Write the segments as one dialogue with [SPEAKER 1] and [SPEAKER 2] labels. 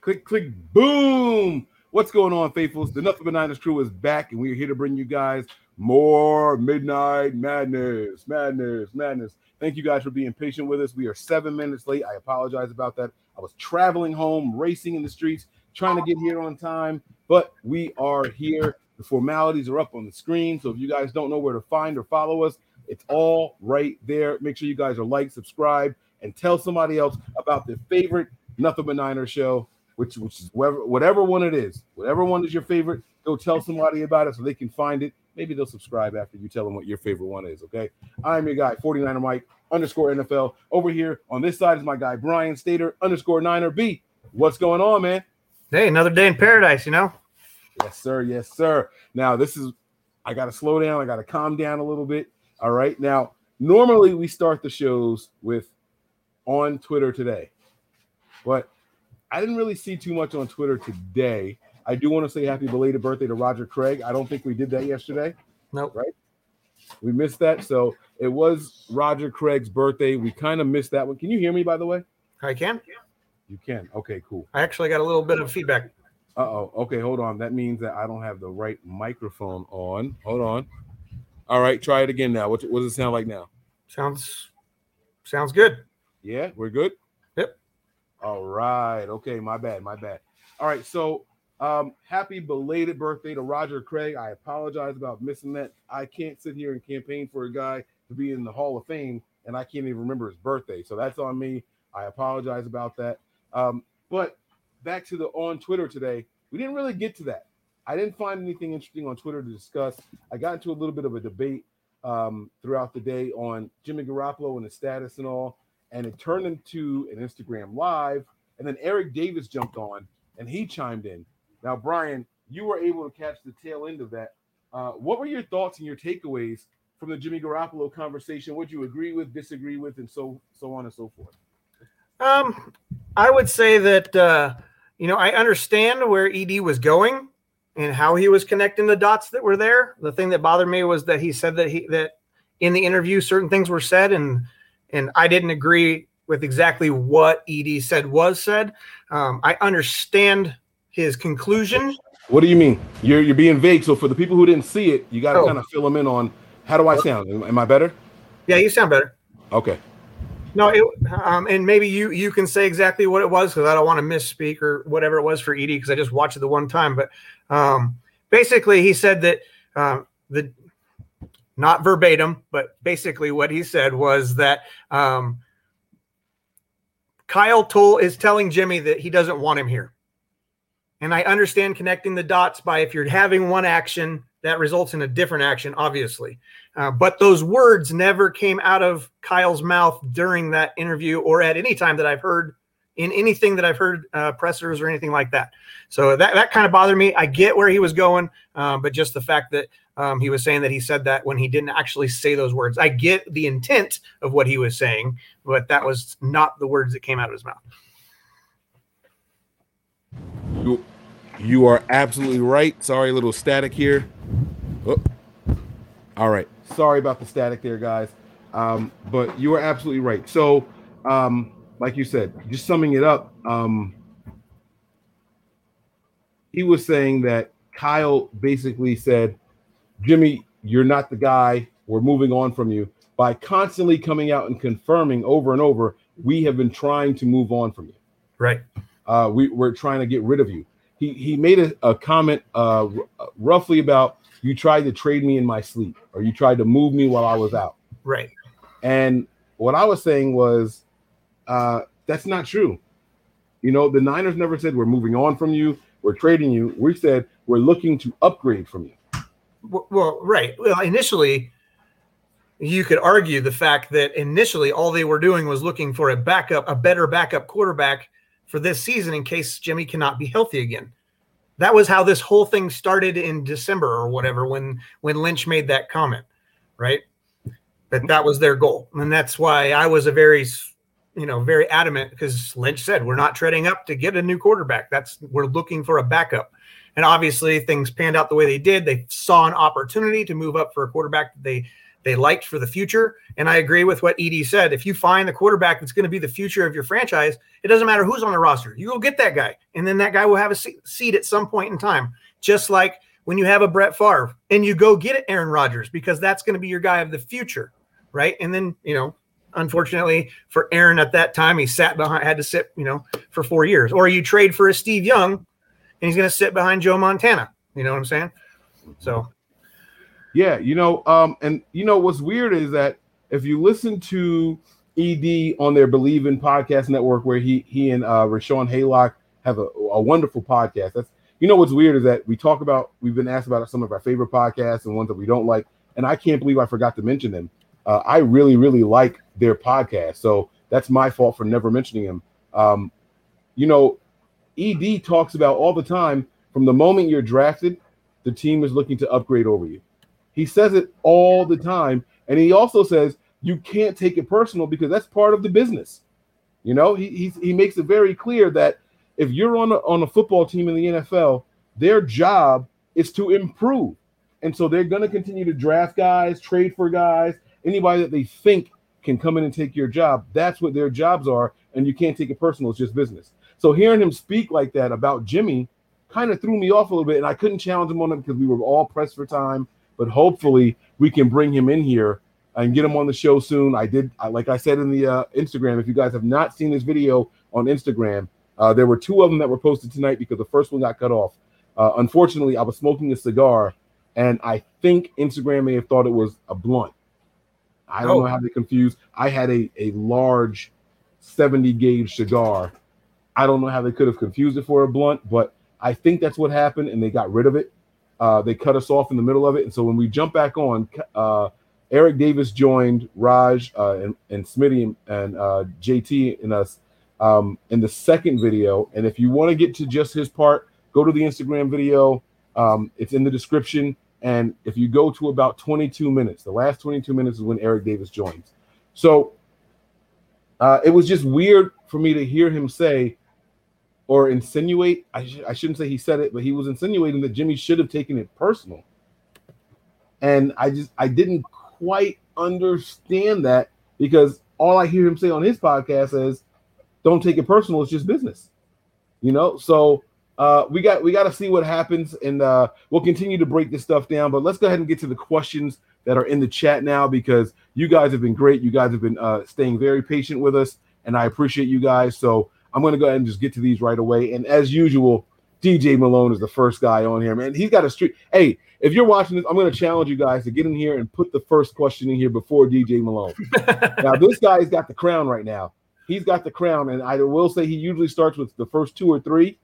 [SPEAKER 1] Click, click, boom. What's going on, faithfuls? The Nothing But Niners crew is back, and we're here to bring you guys more Midnight Madness, Madness, Madness. Thank you guys for being patient with us. We are seven minutes late. I apologize about that. I was traveling home, racing in the streets, trying to get here on time, but we are here. The formalities are up on the screen. So if you guys don't know where to find or follow us, it's all right there. Make sure you guys are like, subscribe, and tell somebody else about their favorite Nothing But Niners show, which which is whatever whatever one it is, whatever one is your favorite. Go tell somebody about it so they can find it. Maybe they'll subscribe after you tell them what your favorite one is. Okay, I'm your guy, 49er Mike underscore NFL. Over here on this side is my guy Brian Stater underscore Niner B. What's going on, man?
[SPEAKER 2] Hey, another day in paradise, you know.
[SPEAKER 1] Yes, sir. Yes, sir. Now this is I got to slow down. I got to calm down a little bit. All right. Now, normally we start the shows with on Twitter today, but I didn't really see too much on Twitter today. I do want to say happy belated birthday to Roger Craig. I don't think we did that yesterday.
[SPEAKER 2] Nope.
[SPEAKER 1] Right? We missed that. So it was Roger Craig's birthday. We kind of missed that one. Can you hear me, by the way?
[SPEAKER 2] I can.
[SPEAKER 1] You can. Okay, cool.
[SPEAKER 2] I actually got a little bit of feedback.
[SPEAKER 1] Uh oh. Okay, hold on. That means that I don't have the right microphone on. Hold on. All right, try it again now. What, what does it sound like now?
[SPEAKER 2] Sounds sounds good.
[SPEAKER 1] Yeah, we're good. All right. Okay, my bad. My bad. All right. So, um, happy belated birthday to Roger Craig. I apologize about missing that. I can't sit here and campaign for a guy to be in the Hall of Fame and I can't even remember his birthday. So that's on me. I apologize about that. Um, but back to the on Twitter today, we didn't really get to that. I didn't find anything interesting on Twitter to discuss. I got into a little bit of a debate um, throughout the day on Jimmy Garoppolo and his status and all, and it turned into an Instagram live. And then Eric Davis jumped on and he chimed in. Now, Brian, you were able to catch the tail end of that. Uh, what were your thoughts and your takeaways from the Jimmy Garoppolo conversation? What you agree with, disagree with, and so so on and so forth?
[SPEAKER 2] Um, I would say that uh, you know I understand where Ed was going and how he was connecting the dots that were there. The thing that bothered me was that he said that he that in the interview certain things were said and and I didn't agree with exactly what Ed said was said. Um, I understand his conclusion.
[SPEAKER 1] What do you mean? You're you're being vague. So for the people who didn't see it, you got to oh. kind of fill them in on how do I sound? Am I better?
[SPEAKER 2] Yeah, you sound better.
[SPEAKER 1] Okay.
[SPEAKER 2] No, it, um, and maybe you you can say exactly what it was because I don't want to misspeak or whatever it was for Ed because I just watched it the one time. But um, basically, he said that um, the not verbatim, but basically what he said was that um, Kyle Toll is telling Jimmy that he doesn't want him here. And I understand connecting the dots by if you're having one action that results in a different action, obviously. Uh, but those words never came out of Kyle's mouth during that interview or at any time that I've heard in anything that I've heard uh, pressers or anything like that. So that, that kind of bothered me. I get where he was going, uh, but just the fact that um, he was saying that he said that when he didn't actually say those words. I get the intent of what he was saying, but that was not the words that came out of his mouth.
[SPEAKER 1] You, you are absolutely right. Sorry, a little static here. Oh. All right. Sorry about the static there, guys. Um, but you are absolutely right. So, um, like you said, just summing it up, um, he was saying that Kyle basically said, Jimmy, you're not the guy. We're moving on from you. By constantly coming out and confirming over and over, we have been trying to move on from you.
[SPEAKER 2] Right.
[SPEAKER 1] Uh, we, we're trying to get rid of you. He, he made a, a comment uh, r- roughly about you tried to trade me in my sleep or you tried to move me while I was out.
[SPEAKER 2] Right.
[SPEAKER 1] And what I was saying was uh, that's not true. You know, the Niners never said we're moving on from you, we're trading you. We said we're looking to upgrade from you.
[SPEAKER 2] Well, right. Well, initially, you could argue the fact that initially all they were doing was looking for a backup, a better backup quarterback for this season in case Jimmy cannot be healthy again. That was how this whole thing started in December or whatever when when Lynch made that comment, right? That that was their goal, and that's why I was a very you know, very adamant because Lynch said we're not treading up to get a new quarterback. That's we're looking for a backup. And obviously things panned out the way they did. They saw an opportunity to move up for a quarterback that they they liked for the future. And I agree with what Ed said. If you find the quarterback that's going to be the future of your franchise, it doesn't matter who's on the roster. You go get that guy, and then that guy will have a seat at some point in time. Just like when you have a Brett Favre and you go get Aaron Rodgers because that's going to be your guy of the future, right? And then you know, unfortunately for Aaron at that time, he sat behind, had to sit, you know, for four years. Or you trade for a Steve Young, and he's going to sit behind Joe Montana. You know what I'm saying? So
[SPEAKER 1] yeah, you know, um, and you know what's weird is that if you listen to ED on their Believe in Podcast Network, where he he and uh, Rashawn Haylock have a, a wonderful podcast. That's you know what's weird is that we talk about we've been asked about some of our favorite podcasts and ones that we don't like, and I can't believe I forgot to mention them. Uh, I really really like their podcast, so that's my fault for never mentioning them. Um, you know, ED talks about all the time from the moment you're drafted, the team is looking to upgrade over you. He says it all the time. And he also says you can't take it personal because that's part of the business. You know, he he makes it very clear that if you're on a, on a football team in the NFL, their job is to improve. And so they're going to continue to draft guys, trade for guys, anybody that they think can come in and take your job. That's what their jobs are. And you can't take it personal. It's just business. So hearing him speak like that about Jimmy kind of threw me off a little bit. And I couldn't challenge him on it because we were all pressed for time but hopefully we can bring him in here and get him on the show soon. I did, like I said in the uh, Instagram, if you guys have not seen this video on Instagram, uh, there were two of them that were posted tonight because the first one got cut off. Uh, unfortunately, I was smoking a cigar, and I think Instagram may have thought it was a blunt. I don't oh. know how they confused. I had a, a large 70 gauge cigar. I don't know how they could have confused it for a blunt, but I think that's what happened, and they got rid of it. Uh, they cut us off in the middle of it, and so when we jump back on, uh, Eric Davis joined Raj uh, and, and Smitty and, uh, JT and us um, in the second video. And if you want to get to just his part, go to the Instagram video. Um, it's in the description. And if you go to about 22 minutes, the last 22 minutes is when Eric Davis joins. So uh, it was just weird for me to hear him say, or insinuate. I, sh- I shouldn't say he said it, but he was insinuating that Jimmy should have taken it personal. And I just I didn't quite understand that because all I hear him say on his podcast is, "Don't take it personal. It's just business." You know. So uh, we got we got to see what happens, and uh, we'll continue to break this stuff down. But let's go ahead and get to the questions that are in the chat now because you guys have been great. You guys have been uh, staying very patient with us, and I appreciate you guys. So I'm going to go ahead and just get to these right away. And as usual, DJ Malone is the first guy on here, man. He's got a street. Hey, if you're watching this, I'm going to challenge you guys to get in here and put the first question in here before DJ Malone. now, this guy's got the crown right now. He's got the crown, and I will say he usually starts with the first two or three.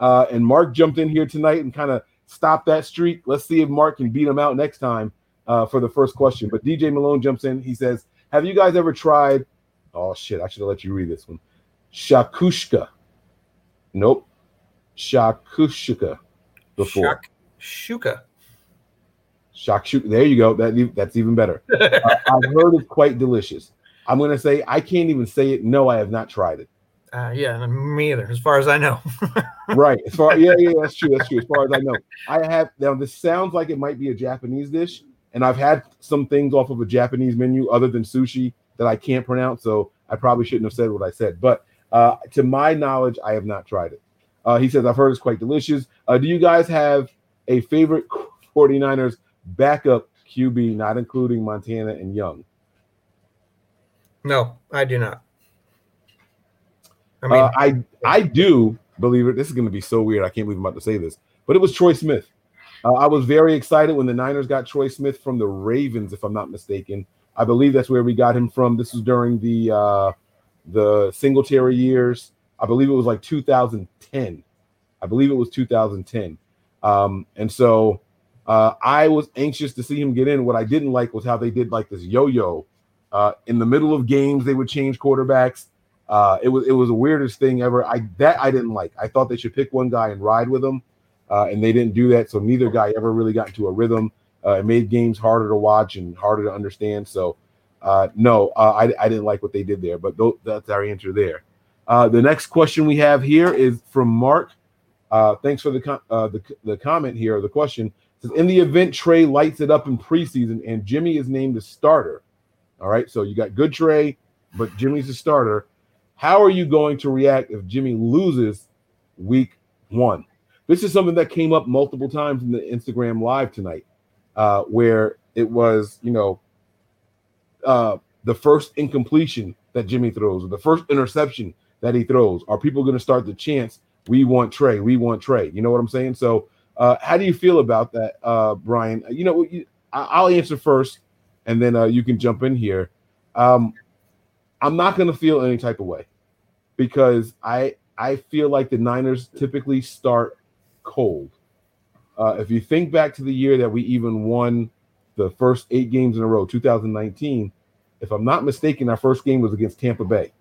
[SPEAKER 1] Uh, and Mark jumped in here tonight and kind of stopped that streak. Let's see if Mark can beat him out next time uh, for the first question. But DJ Malone jumps in. He says, "Have you guys ever tried?" Oh shit! I should have let you read this one. Shakushka. Nope. Shakushka before.
[SPEAKER 2] Shakshuka.
[SPEAKER 1] Shakshuka. There you go. That that's even better. uh, I've heard it's quite delicious. I'm gonna say I can't even say it. No, I have not tried it.
[SPEAKER 2] Uh, yeah, me either. As far as I know.
[SPEAKER 1] right. As far yeah, yeah, that's true. That's true. As far as I know, I have now. This sounds like it might be a Japanese dish, and I've had some things off of a Japanese menu other than sushi that I can't pronounce. So I probably shouldn't have said what I said. But uh, to my knowledge, I have not tried it. Uh, he says, I've heard it's quite delicious. Uh, do you guys have a favorite 49ers backup QB, not including Montana and Young?
[SPEAKER 2] No, I do not.
[SPEAKER 1] I mean, uh, I I do believe it. This is going to be so weird. I can't believe I'm about to say this, but it was Troy Smith. Uh, I was very excited when the Niners got Troy Smith from the Ravens, if I'm not mistaken. I believe that's where we got him from. This was during the uh, the Singletary years. I believe it was like 2010. I believe it was 2010. Um, and so uh, I was anxious to see him get in. What I didn't like was how they did like this yo-yo. Uh, in the middle of games, they would change quarterbacks. Uh, it was it was the weirdest thing ever. I that I didn't like. I thought they should pick one guy and ride with him, uh, and they didn't do that. So neither guy ever really got into a rhythm. Uh, it made games harder to watch and harder to understand. So uh, no, uh, I, I didn't like what they did there, but th- that's our answer there. Uh, the next question we have here is from Mark. Uh, thanks for the, com- uh, the the comment here. The question says, in the event Trey lights it up in preseason and Jimmy is named the starter. All right, so you got good Trey, but Jimmy's the starter. How are you going to react if Jimmy loses week one? This is something that came up multiple times in the Instagram live tonight, uh, where it was, you know, uh, the first incompletion that Jimmy throws, or the first interception that he throws. Are people going to start the chance, we want Trey, we want Trey? You know what I'm saying? So, uh, how do you feel about that, uh, Brian? You know, I'll answer first, and then uh, you can jump in here. Um, I'm not going to feel any type of way because I I feel like the Niners typically start cold. Uh, if you think back to the year that we even won the first eight games in a row, 2019, if I'm not mistaken, our first game was against Tampa Bay,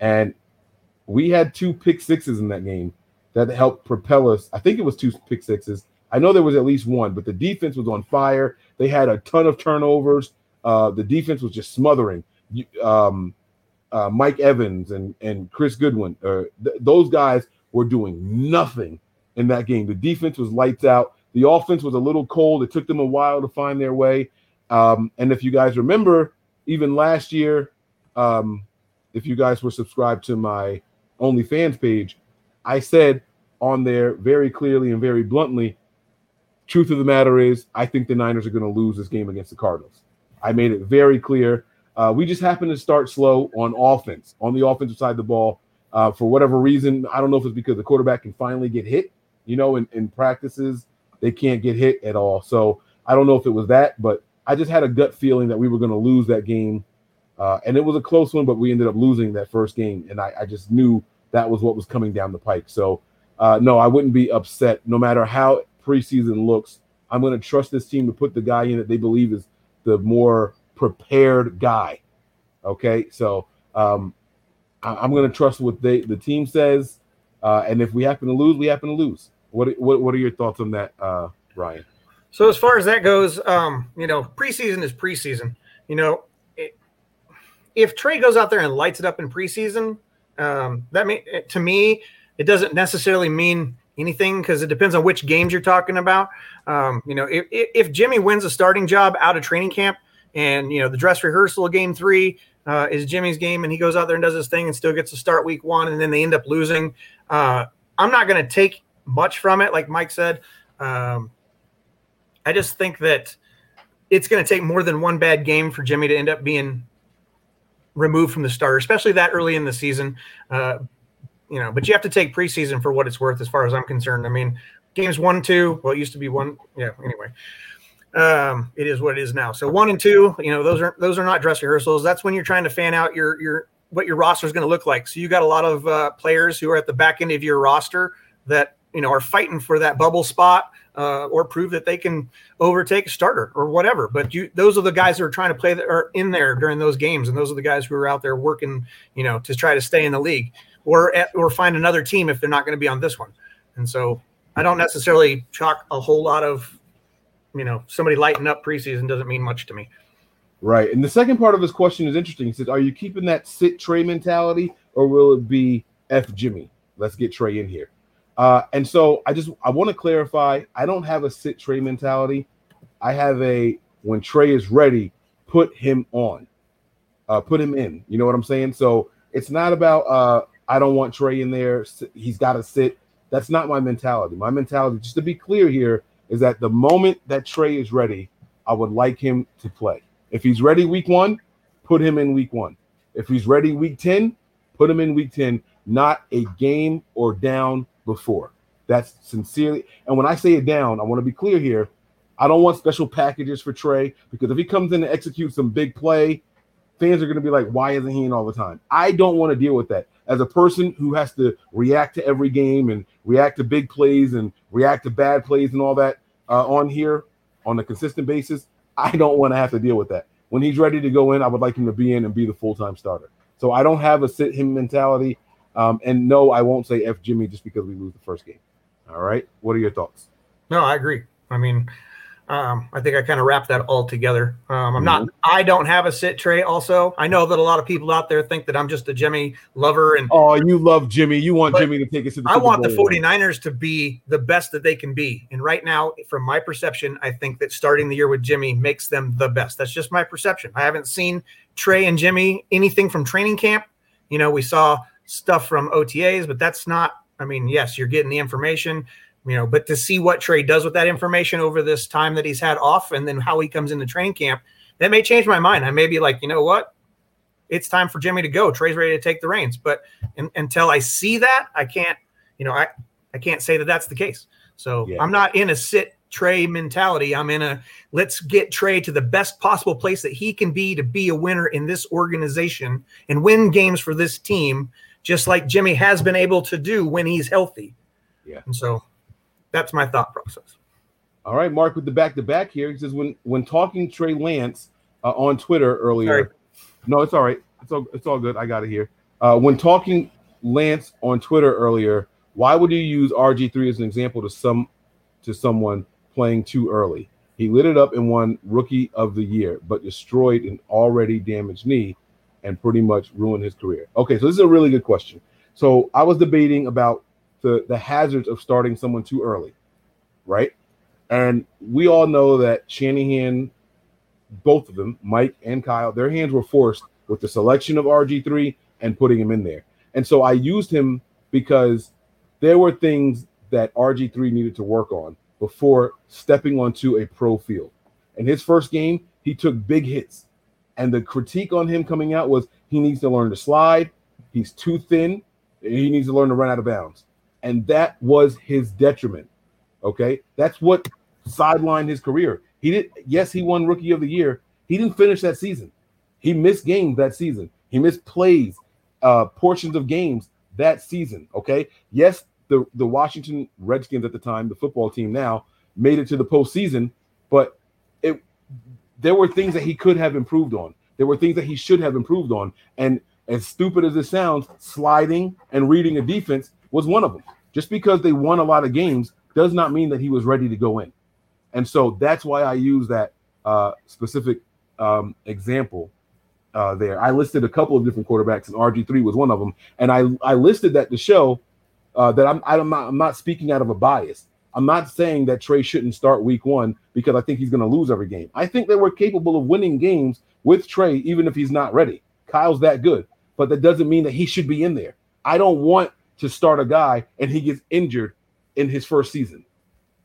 [SPEAKER 1] and we had two pick sixes in that game that helped propel us. I think it was two pick sixes. I know there was at least one, but the defense was on fire. They had a ton of turnovers. Uh, the defense was just smothering. Um, uh, Mike Evans and and Chris Godwin, uh, th- those guys were doing nothing in that game. The defense was lights out. The offense was a little cold. It took them a while to find their way. Um, and if you guys remember, even last year, um, if you guys were subscribed to my OnlyFans page, I said on there very clearly and very bluntly, truth of the matter is, I think the Niners are going to lose this game against the Cardinals. I made it very clear. Uh, we just happened to start slow on offense, on the offensive side of the ball. Uh, for whatever reason, I don't know if it's because the quarterback can finally get hit. You know, in, in practices, they can't get hit at all. So I don't know if it was that, but I just had a gut feeling that we were going to lose that game. Uh, and it was a close one, but we ended up losing that first game. And I, I just knew that was what was coming down the pike. So, uh, no, I wouldn't be upset no matter how preseason looks. I'm going to trust this team to put the guy in that they believe is the more prepared guy. Okay, so um, I, am going to trust what they the team says, uh, and if we happen to lose, we happen to lose. What what what are your thoughts on that, uh, Ryan?
[SPEAKER 2] So as far as that goes, um, you know, preseason is preseason. You know, it, if Trey goes out there and lights it up in preseason, um, that mean to me, it doesn't necessarily mean anything because it depends on which games you're talking about. Um, you know, if, if Jimmy wins a starting job out of training camp, and you know the dress rehearsal game three uh, is Jimmy's game, and he goes out there and does his thing and still gets to start week one, and then they end up losing. Uh, I'm not going to take much from it, like Mike said. Um, I just think that it's going to take more than one bad game for Jimmy to end up being removed from the starter, especially that early in the season. Uh, you know, but you have to take preseason for what it's worth, as far as I'm concerned. I mean, games one, two, well, it used to be one. Yeah. Anyway, um, it is what it is now. So one and two, you know, those are those are not dress rehearsals. That's when you're trying to fan out your your what your roster is going to look like. So you got a lot of uh, players who are at the back end of your roster that you know are fighting for that bubble spot uh, or prove that they can overtake a starter or whatever. But you, those are the guys who are trying to play that are in there during those games, and those are the guys who are out there working, you know, to try to stay in the league or at, or find another team if they're not going to be on this one. And so I don't necessarily chalk a whole lot of, you know, somebody lighting up preseason doesn't mean much to me.
[SPEAKER 1] Right. And the second part of his question is interesting. He says, Are you keeping that sit Trey mentality or will it be F Jimmy? Let's get Trey in here. Uh, and so I just I want to clarify. I don't have a sit Trey mentality. I have a when Trey is ready, put him on, uh, put him in. You know what I'm saying? So it's not about uh, I don't want Trey in there. He's got to sit. That's not my mentality. My mentality, just to be clear here, is that the moment that Trey is ready, I would like him to play. If he's ready week one, put him in week one. If he's ready week 10, put him in week 10, not a game or down before. That's sincerely. And when I say it down, I want to be clear here. I don't want special packages for Trey because if he comes in and executes some big play, fans are going to be like, why isn't he in all the time? I don't want to deal with that. As a person who has to react to every game and react to big plays and react to bad plays and all that uh, on here on a consistent basis, I don't want to have to deal with that. When he's ready to go in, I would like him to be in and be the full time starter. So I don't have a sit him mentality. Um, and no, I won't say F Jimmy just because we lose the first game. All right. What are your thoughts?
[SPEAKER 2] No, I agree. I mean, um, I think I kind of wrapped that all together. Um, I'm not. Mm-hmm. I don't have a sit tray. Also, I know that a lot of people out there think that I'm just a Jimmy lover. And
[SPEAKER 1] oh, you love Jimmy. You want Jimmy to take us to
[SPEAKER 2] the. I want the 49ers to be the best that they can be. And right now, from my perception, I think that starting the year with Jimmy makes them the best. That's just my perception. I haven't seen Trey and Jimmy anything from training camp. You know, we saw stuff from OTAs, but that's not. I mean, yes, you're getting the information you know, but to see what Trey does with that information over this time that he's had off and then how he comes into training camp, that may change my mind. I may be like, you know what? It's time for Jimmy to go. Trey's ready to take the reins. But in, until I see that, I can't, you know, I, I can't say that that's the case. So yeah. I'm not in a sit Trey mentality. I'm in a let's get Trey to the best possible place that he can be to be a winner in this organization and win games for this team, just like Jimmy has been able to do when he's healthy.
[SPEAKER 1] Yeah.
[SPEAKER 2] And so that's my thought process.
[SPEAKER 1] All right, Mark, with the back to back here, he says when when talking Trey Lance uh, on Twitter earlier. Sorry. No, it's all right. It's all it's all good. I got it here. Uh, when talking Lance on Twitter earlier, why would you use RG three as an example to some to someone playing too early? He lit it up and won Rookie of the Year, but destroyed an already damaged knee and pretty much ruined his career. Okay, so this is a really good question. So I was debating about the the hazards of starting someone too early, right? And we all know that Shanahan, both of them, Mike and Kyle, their hands were forced with the selection of RG3 and putting him in there. And so I used him because there were things that RG3 needed to work on before stepping onto a pro field. In his first game, he took big hits. And the critique on him coming out was he needs to learn to slide. He's too thin. He needs to learn to run out of bounds and that was his detriment. Okay, that's what sidelined his career. He did. Yes, he won Rookie of the Year. He didn't finish that season. He missed games that season. He missed plays, uh, portions of games that season. Okay. Yes, the the Washington Redskins at the time, the football team now, made it to the postseason, but it there were things that he could have improved on. There were things that he should have improved on. And as stupid as it sounds, sliding and reading a defense was one of them. Just because they won a lot of games does not mean that he was ready to go in. And so that's why I use that uh, specific um, example uh, there. I listed a couple of different quarterbacks, and RG3 was one of them. And I, I listed that to show uh, that I'm, I'm, not, I'm not speaking out of a bias. I'm not saying that Trey shouldn't start week one because I think he's going to lose every game. I think that we're capable of winning games with Trey, even if he's not ready. Kyle's that good, but that doesn't mean that he should be in there. I don't want to start a guy and he gets injured in his first season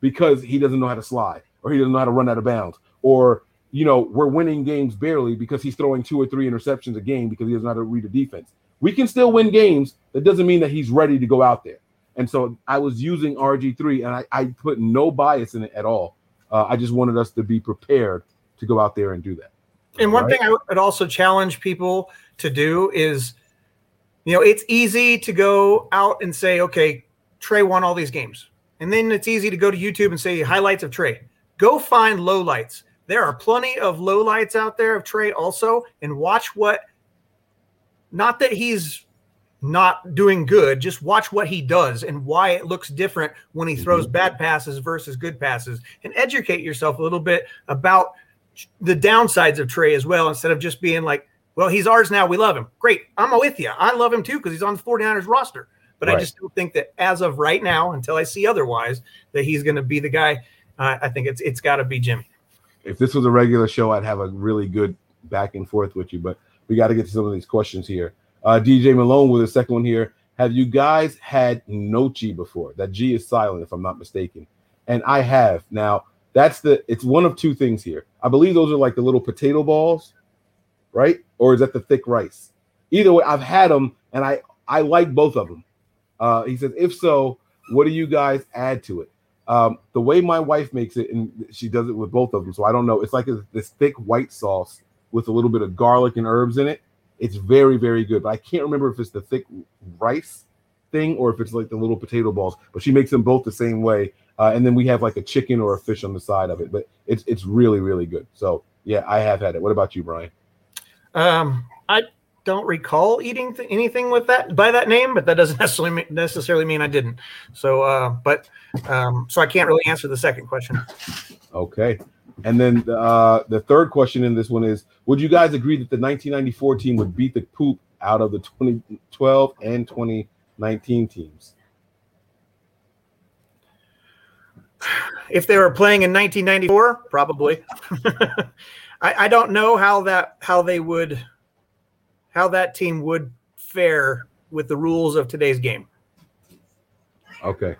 [SPEAKER 1] because he doesn't know how to slide or he doesn't know how to run out of bounds or you know we're winning games barely because he's throwing two or three interceptions a game because he doesn't know how to read a defense we can still win games that doesn't mean that he's ready to go out there and so i was using rg3 and i, I put no bias in it at all uh, i just wanted us to be prepared to go out there and do that
[SPEAKER 2] and one right? thing i would also challenge people to do is you know, it's easy to go out and say, okay, Trey won all these games. And then it's easy to go to YouTube and say highlights of Trey. Go find lowlights. There are plenty of lowlights out there of Trey also, and watch what, not that he's not doing good, just watch what he does and why it looks different when he throws mm-hmm. bad passes versus good passes and educate yourself a little bit about the downsides of Trey as well instead of just being like, well, he's ours now. We love him. Great. I'm with you. I love him too because he's on the 49ers roster. But right. I just don't think that as of right now, until I see otherwise, that he's going to be the guy. Uh, I think it's it's got to be Jimmy.
[SPEAKER 1] If this was a regular show, I'd have a really good back and forth with you. But we got to get to some of these questions here. Uh, DJ Malone with a second one here. Have you guys had Gnocchi before? That G is silent, if I'm not mistaken. And I have. Now, that's the it's one of two things here. I believe those are like the little potato balls right? Or is that the thick rice? Either way, I've had them and I I like both of them. Uh, he says, if so, what do you guys add to it? Um, the way my wife makes it, and she does it with both of them, so I don't know. It's like a, this thick white sauce with a little bit of garlic and herbs in it. It's very, very good. But I can't remember if it's the thick rice thing or if it's like the little potato balls. But she makes them both the same way. Uh, and then we have like a chicken or a fish on the side of it. But it's it's really, really good. So yeah, I have had it. What about you, Brian?
[SPEAKER 2] Um, I don't recall eating th- anything with that by that name, but that doesn't necessarily mean, necessarily mean I didn't. So, uh, but um, so I can't really answer the second question.
[SPEAKER 1] Okay. And then uh, the third question in this one is: Would you guys agree that the 1994 team would beat the poop out of the 2012 and 2019 teams?
[SPEAKER 2] If they were playing in 1994, probably. I, I don't know how that how they would how that team would fare with the rules of today's game.
[SPEAKER 1] Okay.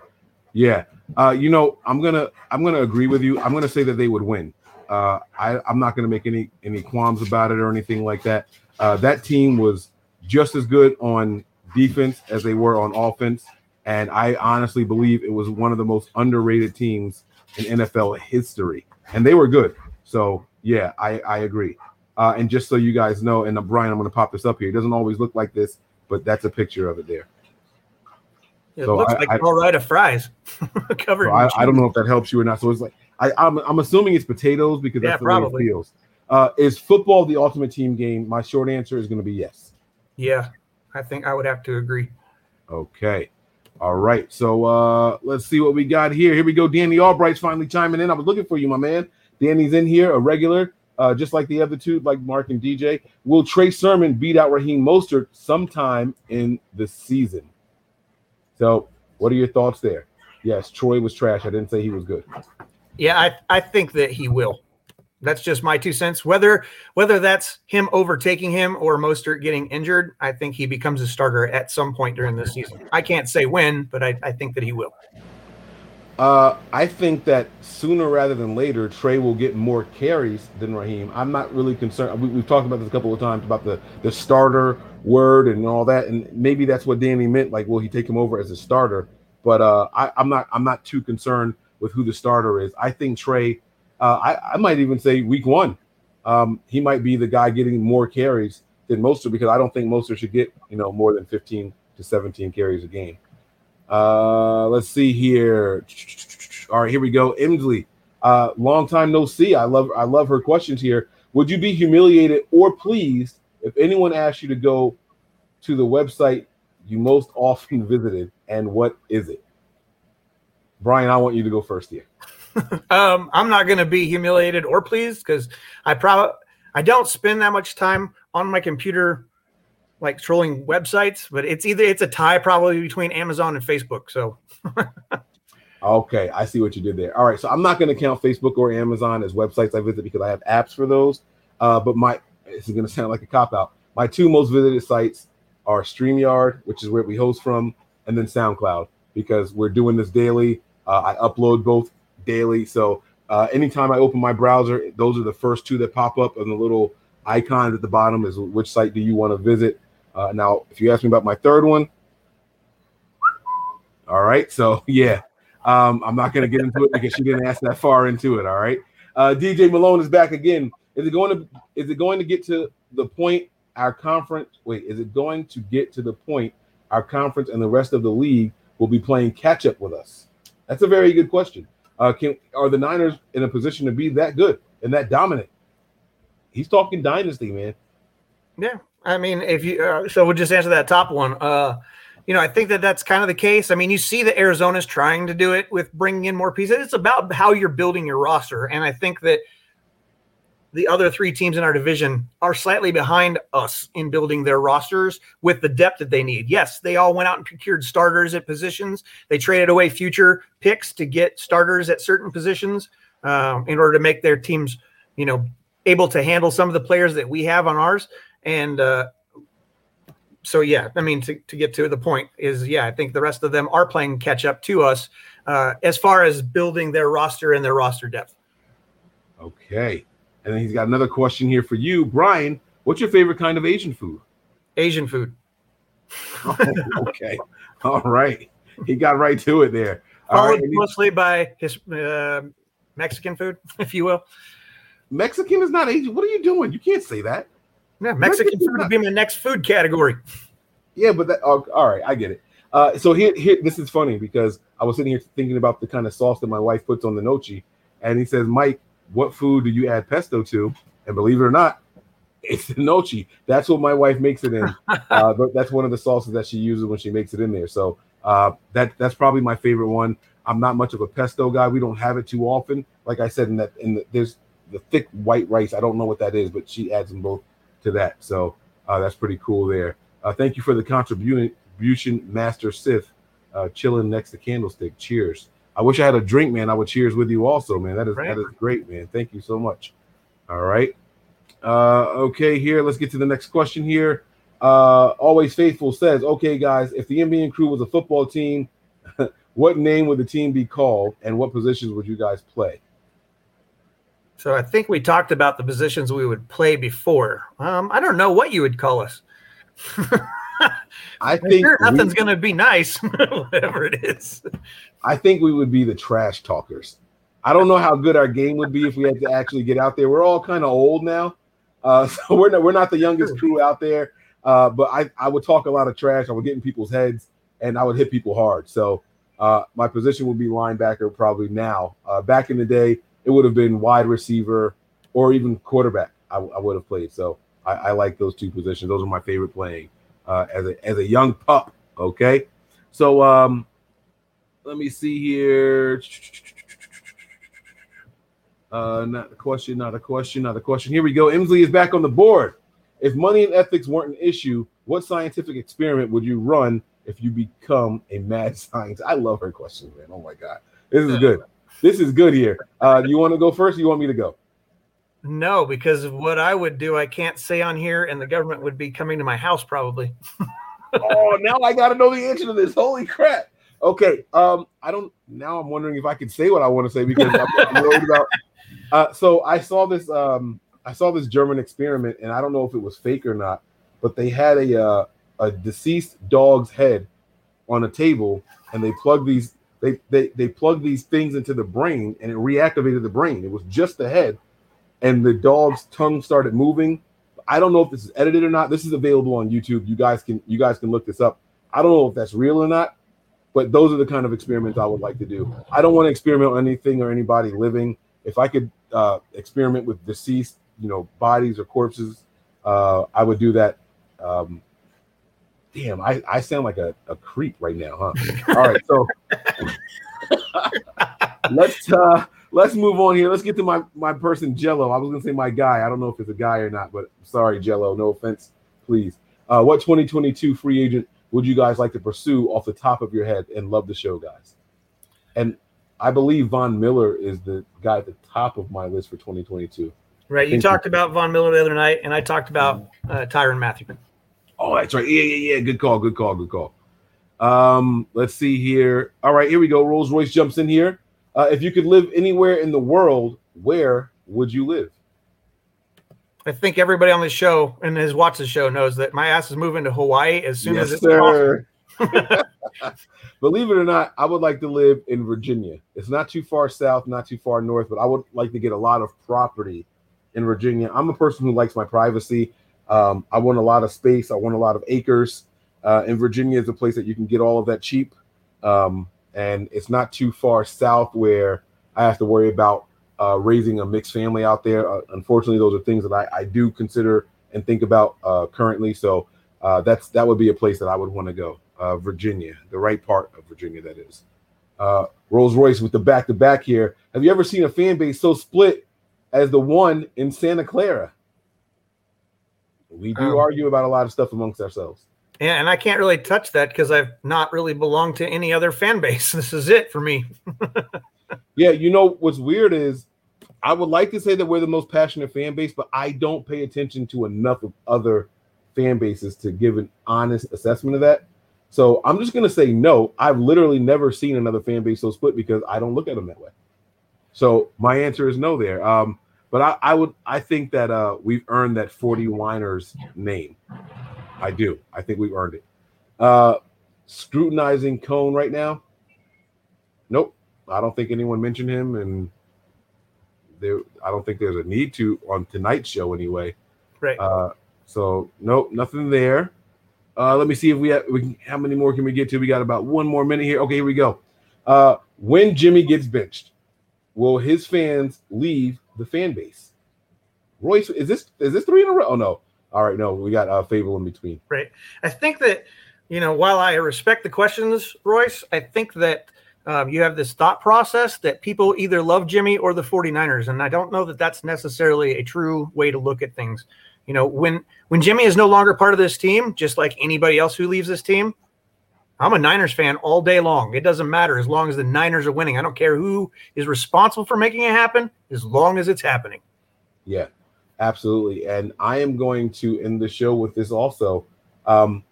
[SPEAKER 1] Yeah. Uh, you know, I'm gonna I'm gonna agree with you. I'm gonna say that they would win. Uh, I, I'm not gonna make any any qualms about it or anything like that. Uh, that team was just as good on defense as they were on offense, and I honestly believe it was one of the most underrated teams in NFL history, and they were good. So yeah, I I agree. Uh, and just so you guys know, and uh, Brian, I'm to pop this up here. It doesn't always look like this, but that's a picture of it there.
[SPEAKER 2] It so looks I, like I, all right of fries
[SPEAKER 1] covered. So I, I, don't know if that helps you or not. So it's like I, I'm, I'm assuming it's potatoes because that's yeah, the probably. way it feels. Uh, is football the ultimate team game? My short answer is going to be yes.
[SPEAKER 2] Yeah, I think I would have to agree.
[SPEAKER 1] Okay. All right. So uh, let's see what we got here. Here we go. Danny Albright's finally chiming in. I was looking for you, my man. Danny's in here, a regular uh, just like the other two, like Mark and DJ. Will Trey Sermon beat out Raheem Mostert sometime in the season? So, what are your thoughts there? Yes, Troy was trash. I didn't say he was good.
[SPEAKER 2] Yeah, I, I think that he will. That's just my two cents. Whether whether that's him overtaking him or Mostert getting injured, I think he becomes a starter at some point during this season. I can't say when, but I, I think that he will.
[SPEAKER 1] Uh, I think that sooner rather than later, Trey will get more carries than Raheem. I'm not really concerned. We, have talked about this a couple of times about the the starter word and all that, and maybe that's what Danny meant. Like, will he take him over as a starter? But uh, I, am not. I'm not too concerned with who the starter is. I think Trey. Uh, I, I might even say week one, um, he might be the guy getting more carries than Mostert because I don't think Mostert should get you know more than 15 to 17 carries a game. Uh, let's see here. All right, here we go. Emsley, uh, long time no see. I love I love her questions here. Would you be humiliated or pleased if anyone asked you to go to the website you most often visited, and what is it? Brian, I want you to go first here.
[SPEAKER 2] um, I'm not going to be humiliated or pleased because I probably I don't spend that much time on my computer like trolling websites, but it's either it's a tie probably between Amazon and Facebook. So
[SPEAKER 1] Okay, I see what you did there. All right, so I'm not going to count Facebook or Amazon as websites I visit because I have apps for those. Uh, but my this is going to sound like a cop out. My two most visited sites are StreamYard, which is where we host from, and then SoundCloud because we're doing this daily. Uh, I upload both daily, so uh, anytime I open my browser, those are the first two that pop up, and the little icons at the bottom is which site do you want to visit. Uh, now, if you ask me about my third one, all right. So yeah, um, I'm not going to get into it because she didn't ask that far into it. All right. Uh, DJ Malone is back again. Is it going to is it going to get to the point our conference? Wait, is it going to get to the point our conference and the rest of the league will be playing catch up with us? That's a very good question. Uh, can are the Niners in a position to be that good and that dominant? He's talking dynasty, man.
[SPEAKER 2] Yeah, I mean, if you uh, so we'll just answer that top one. Uh, you know, I think that that's kind of the case. I mean, you see that Arizona's trying to do it with bringing in more pieces. It's about how you're building your roster, and I think that the other three teams in our division are slightly behind us in building their rosters with the depth that they need. Yes, they all went out and procured starters at positions. They traded away future picks to get starters at certain positions um, in order to make their teams, you know, able to handle some of the players that we have on ours. And uh, so, yeah, I mean, to, to get to the point is, yeah, I think the rest of them are playing catch up to us uh, as far as building their roster and their roster depth.
[SPEAKER 1] Okay. And then he's got another question here for you, Brian. What's your favorite kind of Asian food?
[SPEAKER 2] Asian food.
[SPEAKER 1] oh, okay. All right. He got right to it there.
[SPEAKER 2] Followed right. mostly by his uh, Mexican food, if you will.
[SPEAKER 1] Mexican is not Asian. What are you doing? You can't say that.
[SPEAKER 2] Yeah, Mexican food would be my next food category.
[SPEAKER 1] Yeah, but that oh, all right, I get it. Uh, so here, here, this is funny because I was sitting here thinking about the kind of sauce that my wife puts on the gnocchi, and he says, "Mike, what food do you add pesto to?" And believe it or not, It's the gnocchi. That's what my wife makes it in. uh, that's one of the sauces that she uses when she makes it in there. So uh, that that's probably my favorite one. I'm not much of a pesto guy. We don't have it too often. Like I said, in that in the, there's the thick white rice. I don't know what that is, but she adds them both to that. So uh, that's pretty cool there. Uh, thank you for the contribution, Master Sith, uh, chilling next to Candlestick. Cheers. I wish I had a drink, man. I would cheers with you also, man. That is right. that is great, man. Thank you so much. All right. Uh, okay, here. Let's get to the next question here. Uh, Always Faithful says, okay, guys, if the NBA crew was a football team, what name would the team be called and what positions would you guys play?
[SPEAKER 2] So I think we talked about the positions we would play before. Um, I don't know what you would call us.
[SPEAKER 1] I think
[SPEAKER 2] sure nothing's going to be nice, whatever it is.
[SPEAKER 1] I think we would be the trash talkers. I don't know how good our game would be if we had to actually get out there. We're all kind of old now, uh, so we're not, we're not the youngest crew out there. Uh, but I, I would talk a lot of trash. I would get in people's heads, and I would hit people hard. So uh, my position would be linebacker probably now. Uh, back in the day, it would have been wide receiver or even quarterback. I, I would have played. So I, I, like those two positions. Those are my favorite playing uh, as a as a young pup. Okay, so um, let me see here. Uh, not a question, not a question, not a question. Here we go. Emsley is back on the board. If money and ethics weren't an issue, what scientific experiment would you run if you become a mad scientist? I love her question, man. Oh my god, this is good. This is good here. Uh, you want to go first? Or you want me to go?
[SPEAKER 2] No, because what I would do, I can't say on here, and the government would be coming to my house probably.
[SPEAKER 1] oh, now I got to know the answer to this. Holy crap! Okay, um, I don't. Now I'm wondering if I can say what I want to say because I'm, I'm worried about. Uh, so I saw this. Um, I saw this German experiment, and I don't know if it was fake or not, but they had a uh, a deceased dog's head on a table, and they plugged these they they they plugged these things into the brain, and it reactivated the brain. It was just the head, and the dog's tongue started moving. I don't know if this is edited or not. This is available on YouTube. You guys can you guys can look this up. I don't know if that's real or not, but those are the kind of experiments I would like to do. I don't want to experiment on anything or anybody living. If I could uh, experiment with deceased you know bodies or corpses, uh, I would do that. Um, damn, I, I sound like a, a creep right now, huh? All right, so let's uh let's move on here. Let's get to my my person Jello. I was gonna say my guy. I don't know if it's a guy or not, but sorry, Jello. No offense, please. Uh, what 2022 free agent would you guys like to pursue off the top of your head? And love the show, guys. And I believe Von Miller is the guy at the top of my list for 2022.
[SPEAKER 2] Right. You talked about Von Miller the other night, and I talked about uh, Tyrann Mathieu.
[SPEAKER 1] Oh, that's right. Yeah, yeah, yeah. Good call. Good call. Good call. Um, let's see here. All right, here we go. Rolls Royce jumps in here. Uh, if you could live anywhere in the world, where would you live?
[SPEAKER 2] I think everybody on the show and has watched the show knows that my ass is moving to Hawaii as soon yes, as it's sir. possible.
[SPEAKER 1] Believe it or not, I would like to live in Virginia. It's not too far south, not too far north, but I would like to get a lot of property in Virginia. I'm a person who likes my privacy. Um, I want a lot of space. I want a lot of acres. Uh, and Virginia is a place that you can get all of that cheap. Um, and it's not too far south where I have to worry about uh, raising a mixed family out there. Uh, unfortunately, those are things that I, I do consider and think about uh, currently. So uh, that's that would be a place that I would want to go. Uh, Virginia, the right part of Virginia, that is. Rolls Royce with the back to back here. Have you ever seen a fan base so split as the one in Santa Clara. We do um, argue about a lot of stuff amongst ourselves.
[SPEAKER 2] Yeah, and I can't really touch that because I've not really belonged to any other fan base. This is it for me.
[SPEAKER 1] yeah, you know what's weird is I would like to say that we're the most passionate fan base, but I don't pay attention to enough of other fan bases to give an honest assessment of that. So I'm just gonna say no. I've literally never seen another fan base so split because I don't look at them that way. So my answer is no there. Um, but I, I would I think that uh, we've earned that 40 Whiners name. I do. I think we've earned it. Uh, scrutinizing Cone right now. Nope. I don't think anyone mentioned him, and there I don't think there's a need to on tonight's show anyway.
[SPEAKER 2] Right.
[SPEAKER 1] Uh, so nope, nothing there. Uh, let me see if we have we can, how many more can we get to? We got about one more minute here. Okay, here we go. Uh, when Jimmy gets benched, will his fans leave the fan base? Royce, is this is this three in a row? Oh no. All right, no, we got uh, Fable in between.
[SPEAKER 2] Right. I think that you know, while I respect the questions, Royce, I think that um, you have this thought process that people either love Jimmy or the 49ers. And I don't know that that's necessarily a true way to look at things. You know, when when Jimmy is no longer part of this team, just like anybody else who leaves this team, I'm a Niners fan all day long. It doesn't matter as long as the Niners are winning. I don't care who is responsible for making it happen, as long as it's happening.
[SPEAKER 1] Yeah, absolutely. And I am going to end the show with this also. Um,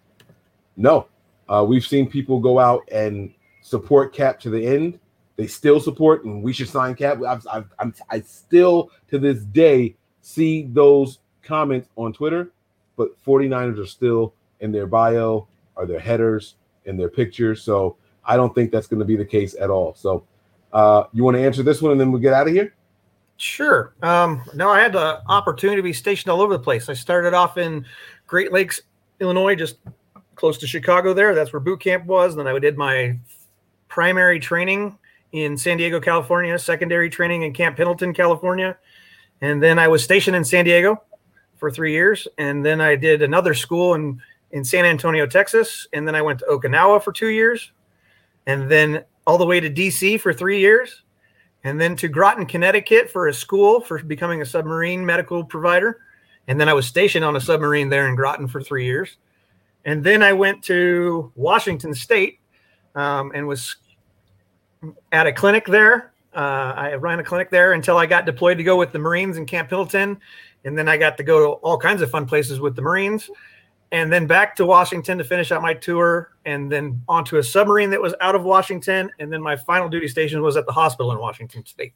[SPEAKER 1] no, uh, we've seen people go out and support Cap to the end. They still support, and we should sign Cap. I've, I've, I'm, I still to this day see those comments on Twitter, but 49ers are still in their bio or their headers in their pictures. So I don't think that's going to be the case at all. So uh, you want to answer this one and then we'll get out of here?
[SPEAKER 2] Sure. Um, no, I had the opportunity to be stationed all over the place. I started off in Great Lakes, Illinois, just close to Chicago there. That's where boot camp was. Then I did my primary training in San Diego, California, secondary training in Camp Pendleton, California. And then I was stationed in San Diego for three years. And then I did another school in in San Antonio, Texas, and then I went to Okinawa for two years, and then all the way to DC for three years, and then to Groton, Connecticut for a school for becoming a submarine medical provider, and then I was stationed on a submarine there in Groton for three years, and then I went to Washington State um, and was at a clinic there. Uh, I ran a clinic there until I got deployed to go with the Marines in Camp Pendleton, and then I got to go to all kinds of fun places with the Marines and then back to Washington to finish out my tour, and then onto a submarine that was out of Washington, and then my final duty station was at the hospital in Washington State.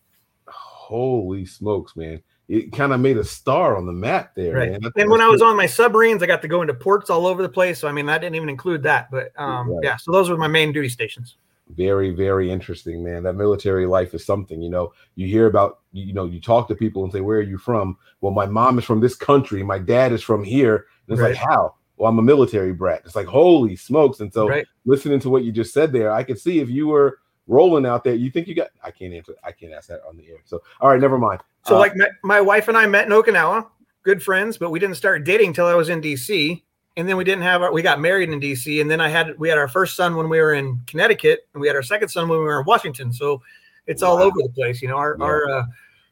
[SPEAKER 1] Holy smokes, man! It kind of made a star on the map there, right.
[SPEAKER 2] And when I was on my submarines, I got to go into ports all over the place. So I mean, I didn't even include that, but um, right. yeah. So those were my main duty stations.
[SPEAKER 1] Very, very interesting, man. That military life is something. You know, you hear about, you know, you talk to people and say, "Where are you from?" Well, my mom is from this country. My dad is from here. And it's right. like, how? Well, I'm a military brat. It's like, holy smokes. And so right. listening to what you just said there, I could see if you were rolling out there, you think you got, I can't answer, I can't ask that on the air. So, all right, never mind.
[SPEAKER 2] So, uh, like, my, my wife and I met in Okinawa, good friends, but we didn't start dating till I was in DC. And then we didn't have our, we got married in DC. And then I had, we had our first son when we were in Connecticut, and we had our second son when we were in Washington. So it's wow. all over the place. You know, our, yeah. our, uh,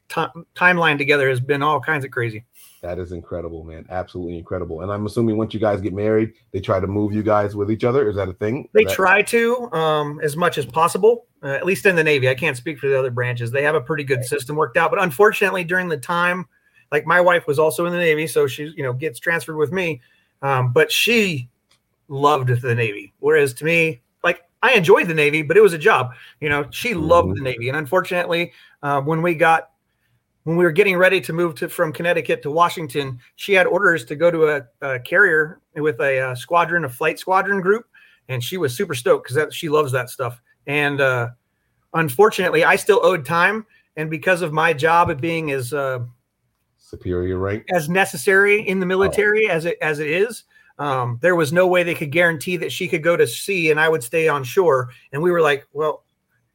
[SPEAKER 2] t- timeline together has been all kinds of crazy.
[SPEAKER 1] That is incredible, man. Absolutely incredible. And I'm assuming once you guys get married, they try to move you guys with each other. Is that a thing?
[SPEAKER 2] They
[SPEAKER 1] that-
[SPEAKER 2] try to, um, as much as possible. Uh, at least in the Navy, I can't speak for the other branches. They have a pretty good system worked out. But unfortunately, during the time, like my wife was also in the Navy, so she, you know, gets transferred with me. Um, but she loved the Navy, whereas to me, like I enjoyed the Navy, but it was a job. You know, she loved mm-hmm. the Navy, and unfortunately, uh, when we got when we were getting ready to move to from Connecticut to Washington, she had orders to go to a, a carrier with a, a, squadron, a flight squadron group, and she was super stoked because she loves that stuff. And uh, unfortunately, I still owed time, and because of my job at being as uh,
[SPEAKER 1] superior rank
[SPEAKER 2] as necessary in the military oh. as it as it is, um, there was no way they could guarantee that she could go to sea and I would stay on shore. And we were like, well,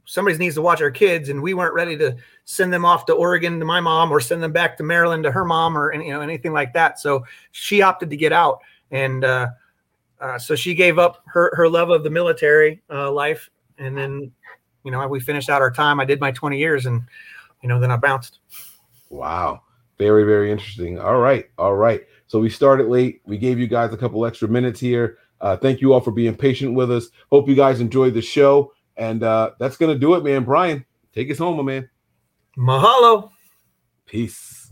[SPEAKER 2] somebody needs to watch our kids and we weren't ready to send them off to Oregon to my mom or send them back to Maryland to her mom or you know anything like that. So she opted to get out and uh, uh, so she gave up her her love of the military uh, life and then you know we finished out our time. I did my 20 years and you know then I bounced.
[SPEAKER 1] Wow. Very very interesting. All right. All right. So we started late. We gave you guys a couple extra minutes here. Uh, thank you all for being patient with us. Hope you guys enjoyed the show. And uh, that's going to do it, man. Brian, take us home, my man.
[SPEAKER 2] Mahalo.
[SPEAKER 1] Peace.